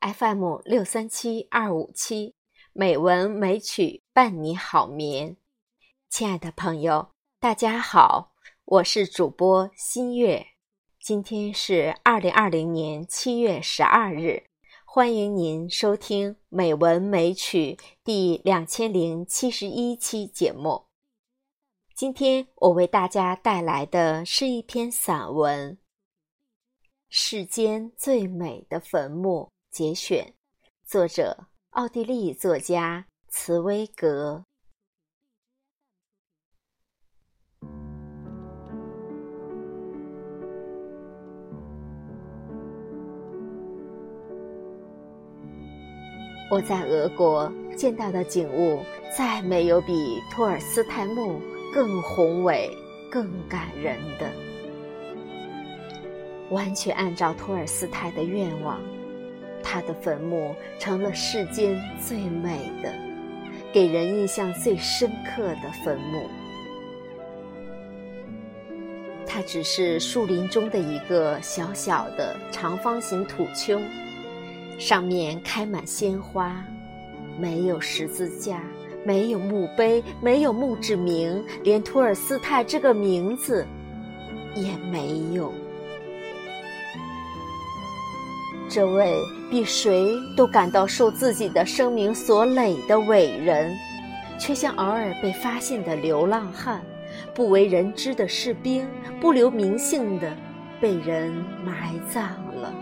FM 六三七二五七，美文美曲伴你好眠。亲爱的朋友，大家好，我是主播新月。今天是二零二零年七月十二日，欢迎您收听《美文美曲》第两千零七十一期节目。今天我为大家带来的是一篇散文。世间最美的坟墓节选，作者奥地利作家茨威格。我在俄国见到的景物，再没有比托尔斯泰墓更宏伟、更感人的。完全按照托尔斯泰的愿望，他的坟墓成了世间最美的、给人印象最深刻的坟墓。它只是树林中的一个小小的长方形土丘，上面开满鲜花，没有十字架，没有墓碑，没有墓志铭，连托尔斯泰这个名字也没有。这位比谁都感到受自己的生命所累的伟人，却像偶尔被发现的流浪汉，不为人知的士兵，不留名姓的被人埋葬了。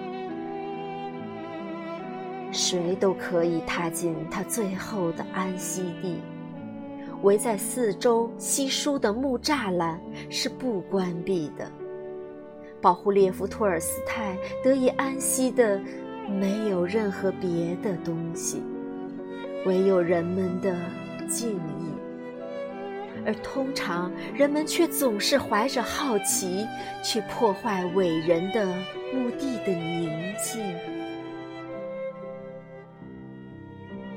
谁都可以踏进他最后的安息地，围在四周稀疏的木栅栏是不关闭的。保护列夫·托尔斯泰得以安息的，没有任何别的东西，唯有人们的敬意。而通常，人们却总是怀着好奇，去破坏伟人的墓地的宁静。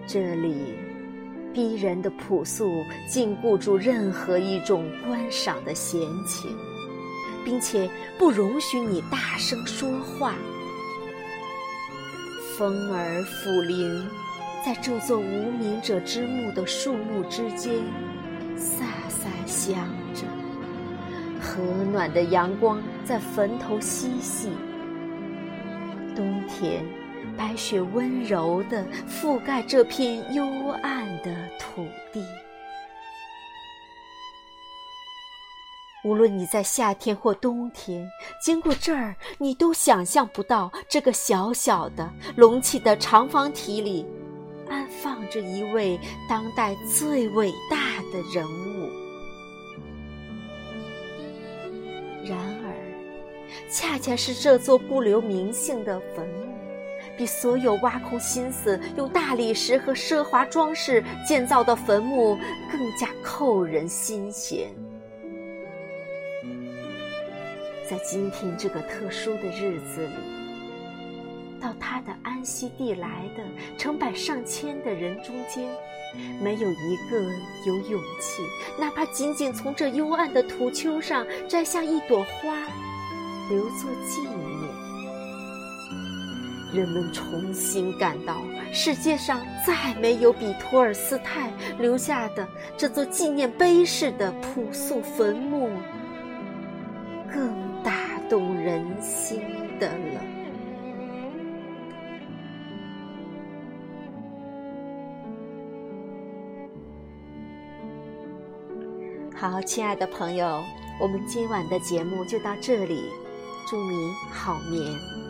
这里，逼人的朴素禁锢住任何一种观赏的闲情。并且不容许你大声说话。风儿抚林，在这座无名者之墓的树木之间，飒飒响着。和暖的阳光在坟头嬉戏。冬天，白雪温柔地覆盖这片幽暗的土地。无论你在夏天或冬天经过这儿，你都想象不到这个小小的隆起的长方体里，安放着一位当代最伟大的人物。然而，恰恰是这座不留名姓的坟墓，比所有挖空心思用大理石和奢华装饰建造的坟墓更加扣人心弦。在今天这个特殊的日子里，到他的安息地来的成百上千的人中间，没有一个有勇气，哪怕仅仅从这幽暗的土丘上摘下一朵花，留作纪念。人们重新感到，世界上再没有比托尔斯泰留下的这座纪念碑式的朴素坟墓更。好，亲爱的朋友，我们今晚的节目就到这里，祝你好眠。